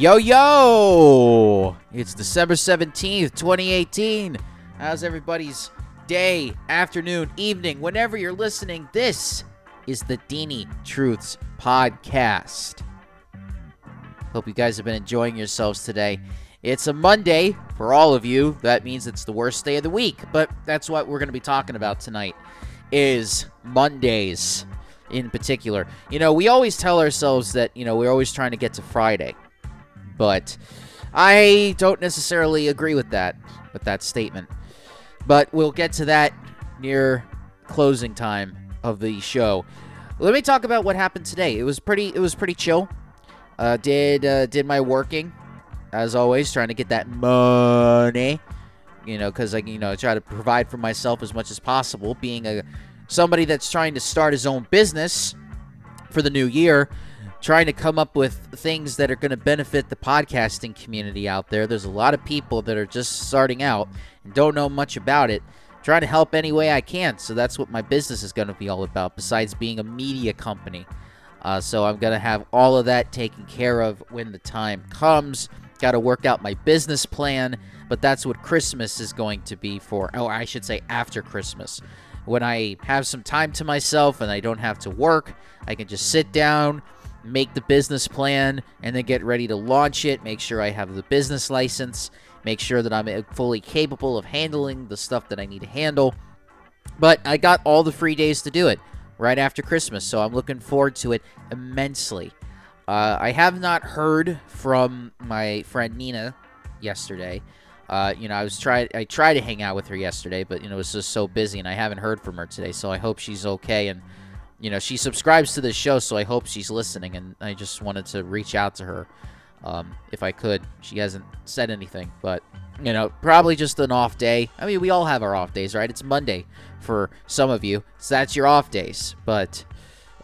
Yo, yo! It's December 17th, 2018. How's everybody's day, afternoon, evening, whenever you're listening? This is the Deanie Truths Podcast. Hope you guys have been enjoying yourselves today. It's a Monday for all of you. That means it's the worst day of the week, but that's what we're going to be talking about tonight is Mondays in particular. You know, we always tell ourselves that, you know, we're always trying to get to Friday but I don't necessarily agree with that with that statement. But we'll get to that near closing time of the show. Let me talk about what happened today. It was pretty it was pretty chill. Uh, did uh, did my working as always, trying to get that money. You know, because I you know try to provide for myself as much as possible. Being a somebody that's trying to start his own business for the new year, trying to come up with things that are going to benefit the podcasting community out there. There's a lot of people that are just starting out and don't know much about it. Trying to help any way I can. So that's what my business is going to be all about, besides being a media company. Uh, so I'm going to have all of that taken care of when the time comes. Got to work out my business plan, but that's what Christmas is going to be for. Oh, I should say after Christmas. When I have some time to myself and I don't have to work, I can just sit down make the business plan, and then get ready to launch it. Make sure I have the business license. Make sure that I'm uh, fully capable of handling the stuff that I need to handle. But I got all the free days to do it right after Christmas, so I'm looking forward to it immensely. Uh, I have not heard from my friend Nina yesterday. Uh, you know, I was try I tried to hang out with her yesterday, but you know, it was just so busy, and I haven't heard from her today. So I hope she's okay and you know, she subscribes to this show, so I hope she's listening. And I just wanted to reach out to her um, if I could. She hasn't said anything, but you know, probably just an off day. I mean, we all have our off days, right? It's Monday for some of you, so that's your off days. But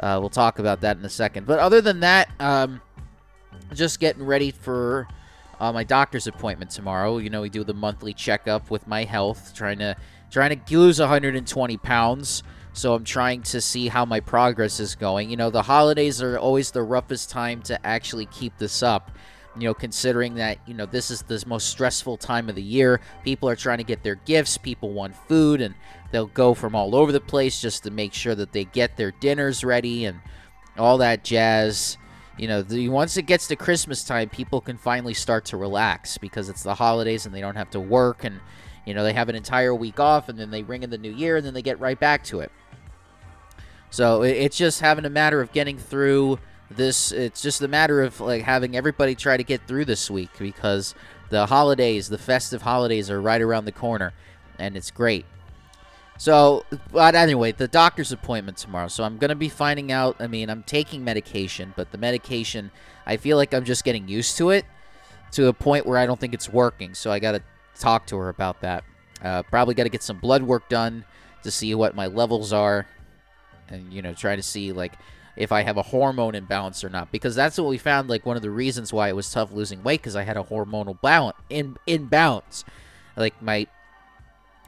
uh, we'll talk about that in a second. But other than that, um, just getting ready for uh, my doctor's appointment tomorrow. You know, we do the monthly checkup with my health, trying to trying to lose 120 pounds. So I'm trying to see how my progress is going. You know, the holidays are always the roughest time to actually keep this up. You know, considering that, you know, this is the most stressful time of the year. People are trying to get their gifts, people want food, and they'll go from all over the place just to make sure that they get their dinners ready and all that jazz. You know, the, once it gets to Christmas time, people can finally start to relax because it's the holidays and they don't have to work and, you know, they have an entire week off and then they ring in the new year and then they get right back to it. So it's just having a matter of getting through this. It's just a matter of like having everybody try to get through this week because the holidays, the festive holidays, are right around the corner, and it's great. So, but anyway, the doctor's appointment tomorrow. So I'm gonna be finding out. I mean, I'm taking medication, but the medication, I feel like I'm just getting used to it to a point where I don't think it's working. So I gotta talk to her about that. Uh, probably got to get some blood work done to see what my levels are and you know try to see like if I have a hormone imbalance or not because that's what we found like one of the reasons why it was tough losing weight because I had a hormonal balance in imbalance. Like my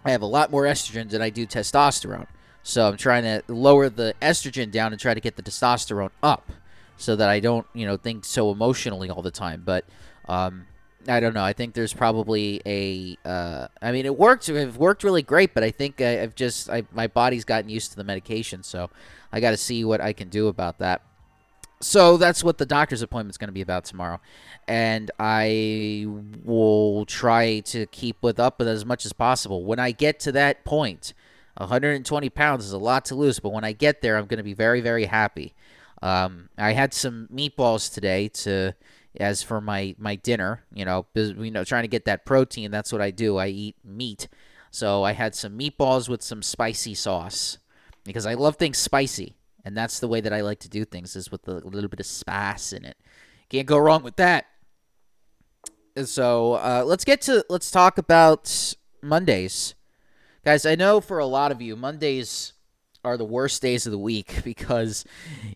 I have a lot more estrogen than I do testosterone. So I'm trying to lower the estrogen down and try to get the testosterone up so that I don't you know think so emotionally all the time. But um I don't know. I think there's probably a. Uh, I mean, it worked. It worked really great, but I think I, have just I, my body's gotten used to the medication, so I got to see what I can do about that. So that's what the doctor's appointment is going to be about tomorrow, and I will try to keep with up with as much as possible. When I get to that point, 120 pounds is a lot to lose, but when I get there, I'm going to be very, very happy. Um, I had some meatballs today to as for my my dinner, you know, you know, trying to get that protein. That's what I do. I eat meat, so I had some meatballs with some spicy sauce because I love things spicy, and that's the way that I like to do things is with a little bit of spice in it. Can't go wrong with that. So uh, let's get to let's talk about Mondays, guys. I know for a lot of you, Mondays are the worst days of the week because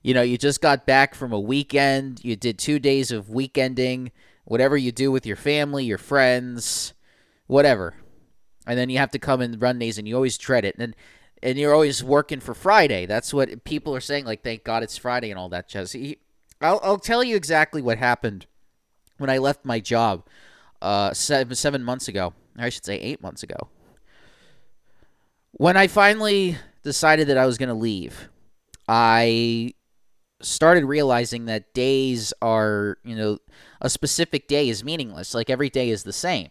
you know you just got back from a weekend you did two days of weekending whatever you do with your family your friends whatever and then you have to come and run days and you always dread it and and you're always working for friday that's what people are saying like thank god it's friday and all that jazz i'll, I'll tell you exactly what happened when I left my job uh, seven, seven months ago. I should say eight months ago. When I finally decided that I was going to leave, I started realizing that days are, you know, a specific day is meaningless. Like every day is the same.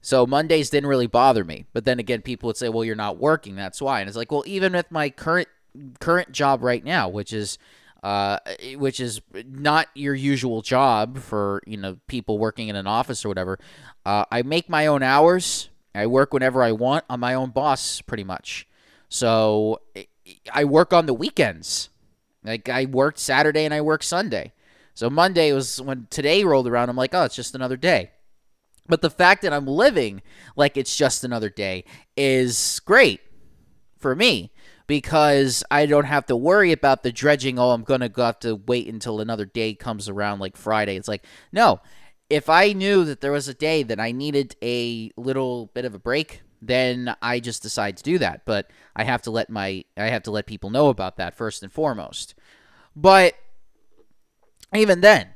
So Mondays didn't really bother me. But then again, people would say, "Well, you're not working. That's why." And it's like, well, even with my current current job right now, which is uh, which is not your usual job for you know people working in an office or whatever. Uh, I make my own hours. I work whenever I want. I'm my own boss, pretty much. So I work on the weekends. Like I worked Saturday and I work Sunday. So Monday was when today rolled around. I'm like, oh, it's just another day. But the fact that I'm living like it's just another day is great for me because I don't have to worry about the dredging. Oh, I'm going to have to wait until another day comes around like Friday. It's like, no, if I knew that there was a day that I needed a little bit of a break, then I just decide to do that. But I have to let my I have to let people know about that first and foremost. But even then,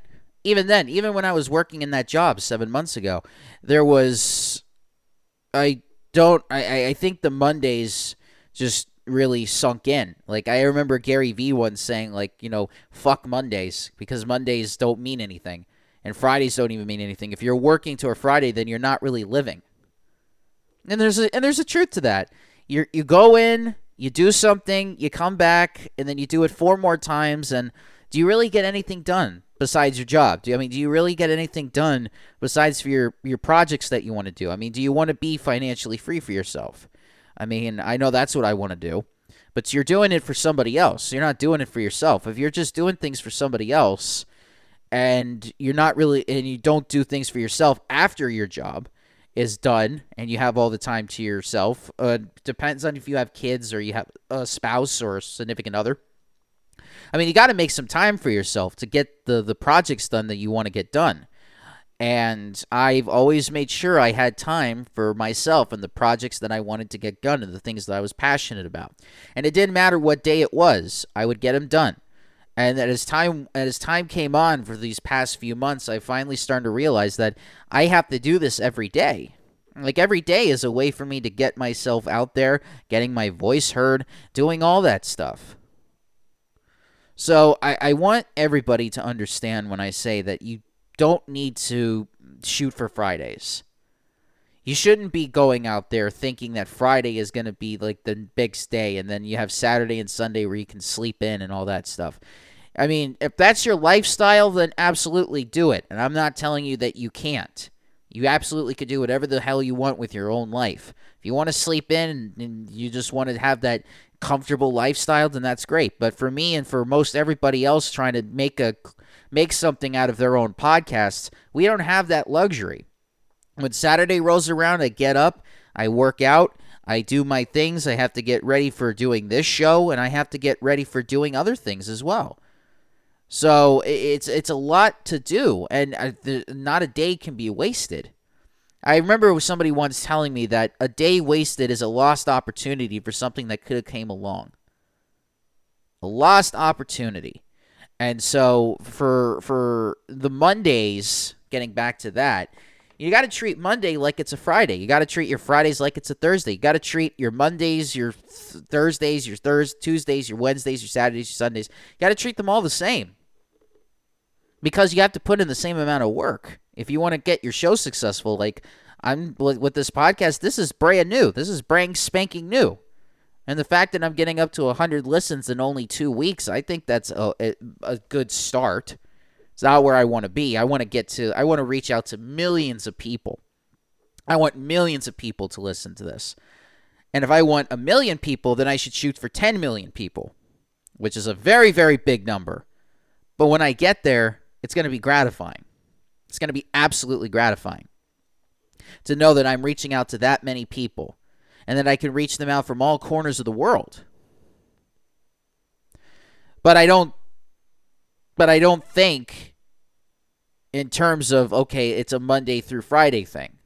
even then, even when I was working in that job seven months ago, there was I don't I, I think the Mondays just really sunk in. Like I remember Gary Vee once saying like, you know, fuck Mondays because Mondays don't mean anything and Fridays don't even mean anything. If you're working to a Friday, then you're not really living. And there's a and there's a truth to that. You you go in, you do something, you come back, and then you do it four more times and do you really get anything done? besides your job? Do you, I mean, do you really get anything done besides for your your projects that you want to do? I mean, do you want to be financially free for yourself? I mean, I know that's what I want to do, but you're doing it for somebody else. You're not doing it for yourself. If you're just doing things for somebody else and you're not really and you don't do things for yourself after your job is done and you have all the time to yourself, uh, depends on if you have kids or you have a spouse or a significant other I mean, you got to make some time for yourself to get the the projects done that you want to get done. And I've always made sure I had time for myself and the projects that I wanted to get done and the things that I was passionate about. And it didn't matter what day it was, I would get them done. And as time as time came on for these past few months, I finally started to realize that I have to do this every day. Like every day is a way for me to get myself out there, getting my voice heard, doing all that stuff. So I, I want everybody to understand when I say that you don't need to shoot for Fridays. You shouldn't be going out there thinking that Friday is going to be like the big day and then you have Saturday and Sunday where you can sleep in and all that stuff. I mean, if that's your lifestyle, then absolutely do it. And I'm not telling you that you can't. You absolutely could do whatever the hell you want with your own life. If you want to sleep in and you just want to have that comfortable lifestyle, then that's great. But for me and for most everybody else trying to make a make something out of their own podcasts, we don't have that luxury. When Saturday rolls around, I get up, I work out, I do my things. I have to get ready for doing this show, and I have to get ready for doing other things as well. So it's it's a lot to do, and uh, not a day can be wasted. I remember somebody once telling me that a day wasted is a lost opportunity for something that could have came along. A lost opportunity. And so for for the Mondays, getting back to that, you got to treat Monday like it's a Friday. You got to treat your Fridays like it's a Thursday. You got to treat your Mondays, your th- Thursdays, your Thurs Tuesdays, your Wednesdays, your Saturdays, your Sundays. You got to treat them all the same. Because you have to put in the same amount of work if you want to get your show successful, like I'm with this podcast, this is brand new. This is brand spanking new. And the fact that I'm getting up to 100 listens in only two weeks, I think that's a, a good start. It's not where I want to be. I want to get to, I want to reach out to millions of people. I want millions of people to listen to this. And if I want a million people, then I should shoot for 10 million people, which is a very, very big number. But when I get there, it's going to be gratifying. It's going to be absolutely gratifying to know that I'm reaching out to that many people and that I can reach them out from all corners of the world. But I don't but I don't think in terms of okay, it's a Monday through Friday thing.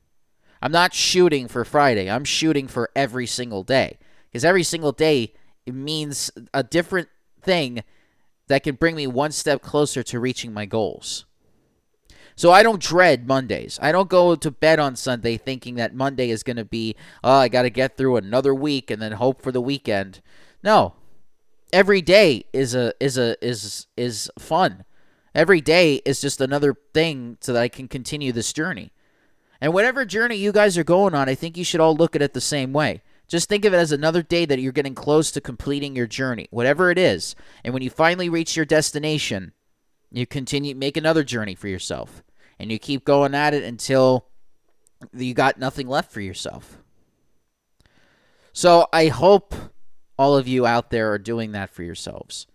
I'm not shooting for Friday. I'm shooting for every single day because every single day it means a different thing that can bring me one step closer to reaching my goals. So I don't dread Mondays. I don't go to bed on Sunday thinking that Monday is going to be, oh, I got to get through another week and then hope for the weekend. No. Every day is a is a is is fun. Every day is just another thing so that I can continue this journey. And whatever journey you guys are going on, I think you should all look at it the same way. Just think of it as another day that you're getting close to completing your journey, whatever it is. And when you finally reach your destination, you continue make another journey for yourself. And you keep going at it until you got nothing left for yourself. So I hope all of you out there are doing that for yourselves.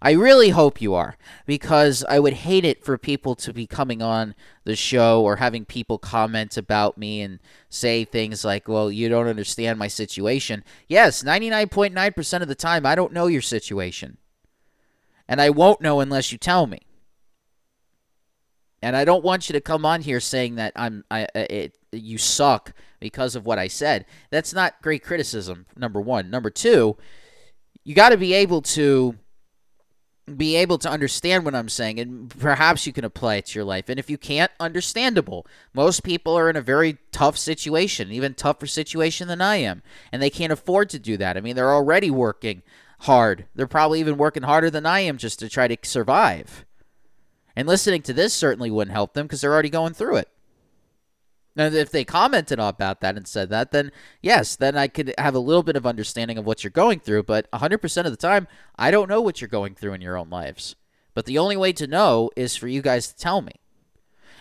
I really hope you are, because I would hate it for people to be coming on the show or having people comment about me and say things like, well, you don't understand my situation. Yes, 99.9% of the time, I don't know your situation. And I won't know unless you tell me. And I don't want you to come on here saying that I'm I it, you suck because of what I said. That's not great criticism. Number 1. Number 2, you got to be able to be able to understand what I'm saying, and perhaps you can apply it to your life. And if you can't, understandable. Most people are in a very tough situation, even tougher situation than I am, and they can't afford to do that. I mean, they're already working hard. They're probably even working harder than I am just to try to survive. And listening to this certainly wouldn't help them because they're already going through it. And if they commented about that and said that, then yes, then I could have a little bit of understanding of what you're going through. But 100% of the time, I don't know what you're going through in your own lives. But the only way to know is for you guys to tell me.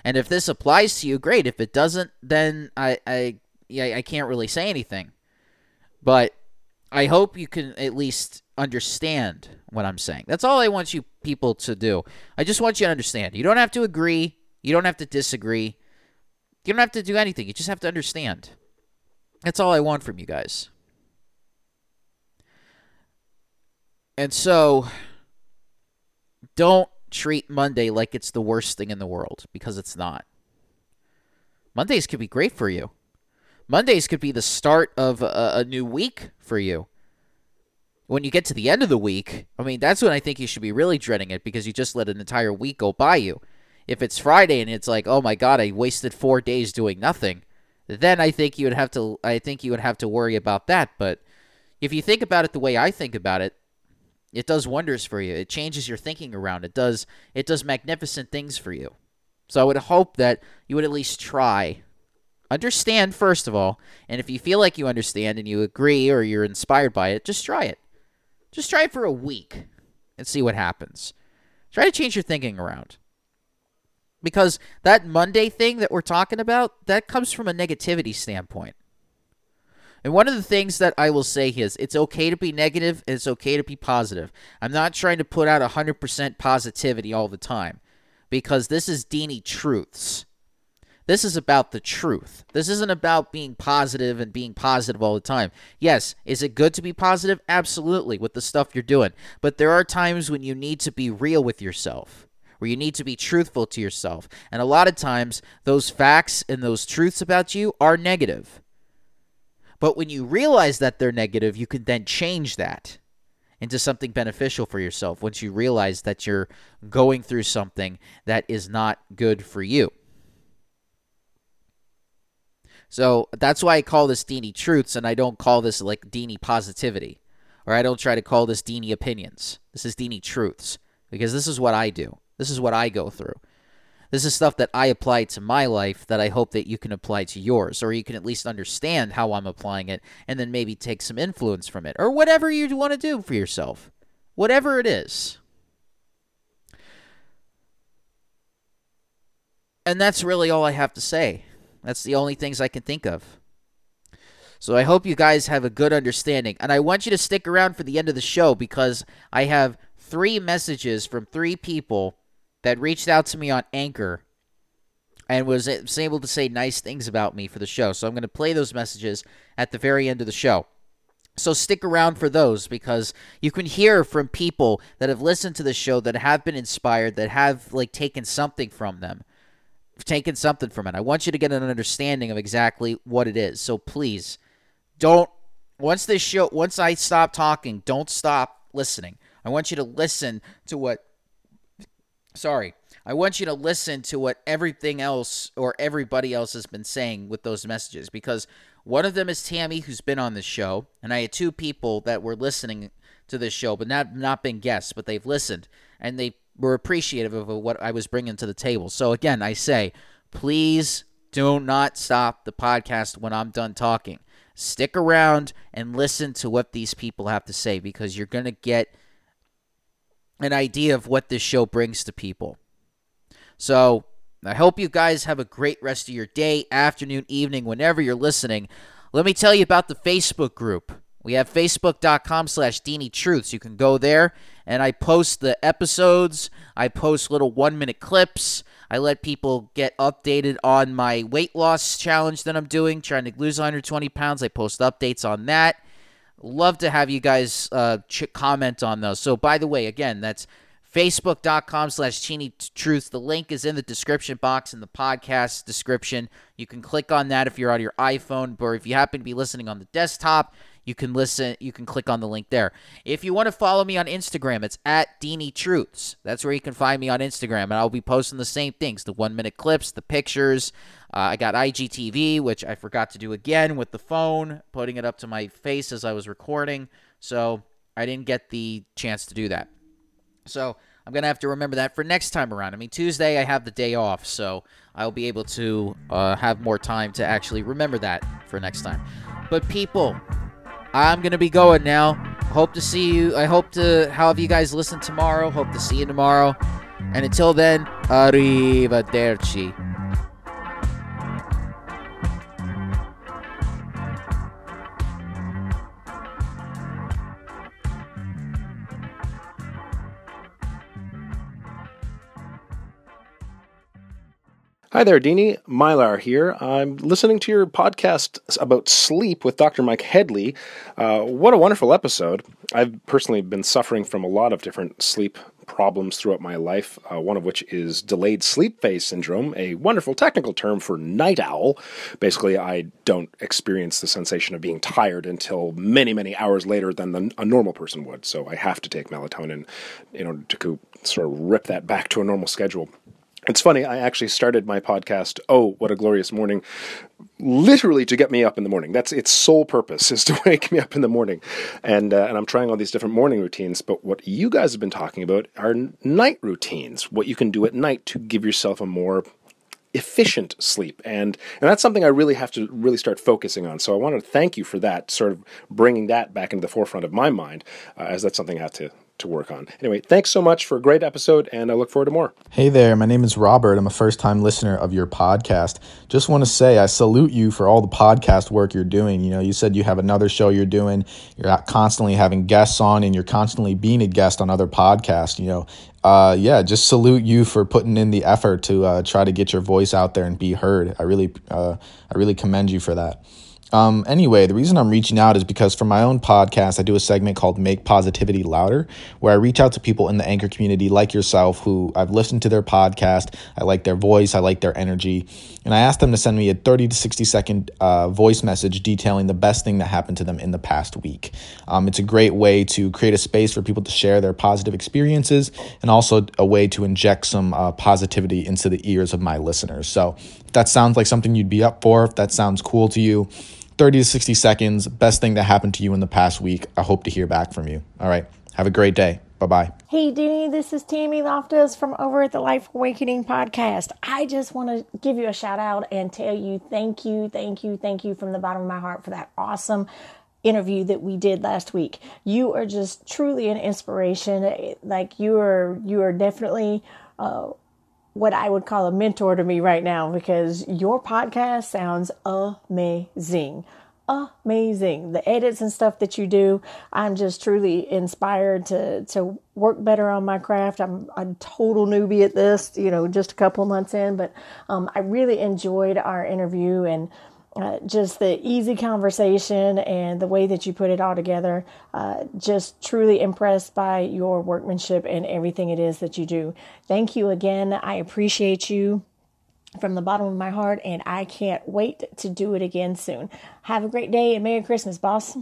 And if this applies to you, great. If it doesn't, then I, I, yeah, I can't really say anything. But I hope you can at least understand what I'm saying. That's all I want you people to do. I just want you to understand. You don't have to agree. You don't have to disagree. You don't have to do anything. You just have to understand. That's all I want from you guys. And so, don't treat Monday like it's the worst thing in the world because it's not. Mondays could be great for you. Mondays could be the start of a, a, new week for you. When you get to the end of the week, I mean, that's when I think you should be really dreading it because you just let an entire week go by you. If it's Friday and it's like, oh my god, I wasted four days doing nothing, then I think you would have to. I think you would have to worry about that. But if you think about it the way I think about it, it does wonders for you. It changes your thinking around. It does. It does magnificent things for you. So I would hope that you would at least try. Understand first of all, and if you feel like you understand and you agree or you're inspired by it, just try it. Just try it for a week and see what happens. Try to change your thinking around. Because that Monday thing that we're talking about, that comes from a negativity standpoint. And one of the things that I will say is it's okay to be negative and it's okay to be positive. I'm not trying to put out 100% positivity all the time because this is Deanie Truths. This is about the truth. This isn't about being positive and being positive all the time. Yes, is it good to be positive? Absolutely, with the stuff you're doing. But there are times when you need to be real with yourself where you need to be truthful to yourself. And a lot of times, those facts and those truths about you are negative. But when you realize that they're negative, you can then change that into something beneficial for yourself once you realize that you're going through something that is not good for you. So that's why I call this Deanie Truths and I don't call this like Deanie Positivity. Or I don't try to call this Deanie Opinions. This is Deanie Truths because this is what I do. This is what I go through. This is stuff that I apply to my life that I hope that you can apply to yours, or you can at least understand how I'm applying it and then maybe take some influence from it, or whatever you want to do for yourself. Whatever it is. And that's really all I have to say. That's the only things I can think of. So I hope you guys have a good understanding. And I want you to stick around for the end of the show because I have three messages from three people that reached out to me on Anchor and was able to say nice things about me for the show. So I'm going to play those messages at the very end of the show. So stick around for those because you can hear from people that have listened to the show that have been inspired, that have like taken something from them, taken something from it. I want you to get an understanding of exactly what it is. So please don't once this show once I stop talking, don't stop listening. I want you to listen to what Sorry. I want you to listen to what everything else or everybody else has been saying with those messages because one of them is Tammy, who's been on the show, and I had two people that were listening to this show, but not not been guests, but they've listened and they were appreciative of what I was bringing to the table. So again, I say, please do not stop the podcast when I'm done talking. Stick around and listen to what these people have to say because you're going to get an idea of what this show brings to people. So, I hope you guys have a great rest of your day, afternoon, evening, whenever you're listening. Let me tell you about the Facebook group. We have facebook.com slash Deanie Truths. You can go there and I post the episodes. I post little one minute clips. I let people get updated on my weight loss challenge that I'm doing, trying to lose 120 pounds. I post updates on that. Love to have you guys uh, ch- comment on those. So, by the way, again, that's facebook.com slash Deanie Truths. The link is in the description box in the podcast description. You can click on that if you're on your iPhone, or if you happen to be listening on the desktop, you can listen you can click on the link there. If you want to follow me on instagram it's at deanie truths. That's where you can find me on instagram and i'll be posting the same things the one minute clips the pictures. Uh, i got igtv which i forgot to do again with the phone putting it up to my face as i was recording so i didn't get the chance to do that. So i'm gonna have to remember that for next time around. I mean tuesday i have the day off so i'll be able to uh, have more time to actually remember that for next time. But people I'm gonna be going now. Hope to see you. I hope to have you guys listen tomorrow. Hope to see you tomorrow. And until then, arrivederci. Hi there, Deanie. Mylar here. I'm listening to your podcast about sleep with Dr. Mike Headley. Uh, what a wonderful episode. I've personally been suffering from a lot of different sleep problems throughout my life, uh, one of which is delayed sleep phase syndrome, a wonderful technical term for night owl. Basically, I don't experience the sensation of being tired until many, many hours later than the, a normal person would. So I have to take melatonin in order to sort of rip that back to a normal schedule. It's funny, I actually started my podcast, Oh, What a Glorious Morning, literally to get me up in the morning. That's its sole purpose, is to wake me up in the morning. And, uh, and I'm trying all these different morning routines. But what you guys have been talking about are night routines, what you can do at night to give yourself a more efficient sleep and and that's something I really have to really start focusing on so I want to thank you for that sort of bringing that back into the forefront of my mind uh, as that's something I have to to work on. Anyway, thanks so much for a great episode, and I look forward to more. Hey there, my name is Robert. I'm a first time listener of your podcast. Just want to say I salute you for all the podcast work you're doing. You know, you said you have another show you're doing, you're constantly having guests on, and you're constantly being a guest on other podcasts. You know, uh, yeah, just salute you for putting in the effort to uh, try to get your voice out there and be heard. I really, uh, I really commend you for that. Um, anyway, the reason I'm reaching out is because for my own podcast, I do a segment called Make Positivity Louder, where I reach out to people in the anchor community like yourself who I've listened to their podcast. I like their voice, I like their energy. And I ask them to send me a 30 to 60 second uh, voice message detailing the best thing that happened to them in the past week. Um, it's a great way to create a space for people to share their positive experiences and also a way to inject some uh, positivity into the ears of my listeners. So if that sounds like something you'd be up for, if that sounds cool to you, 30 to 60 seconds, best thing that happened to you in the past week. I hope to hear back from you. All right. Have a great day. Bye bye. Hey, Deanie, this is Tammy Loftus from over at the Life Awakening podcast. I just want to give you a shout out and tell you thank you, thank you, thank you from the bottom of my heart for that awesome interview that we did last week. You are just truly an inspiration. Like you are, you are definitely. Uh, what I would call a mentor to me right now because your podcast sounds amazing. Amazing. The edits and stuff that you do, I'm just truly inspired to to work better on my craft. I'm a total newbie at this, you know, just a couple months in, but um, I really enjoyed our interview and uh, just the easy conversation and the way that you put it all together. Uh, just truly impressed by your workmanship and everything it is that you do. Thank you again. I appreciate you from the bottom of my heart, and I can't wait to do it again soon. Have a great day and Merry Christmas, boss.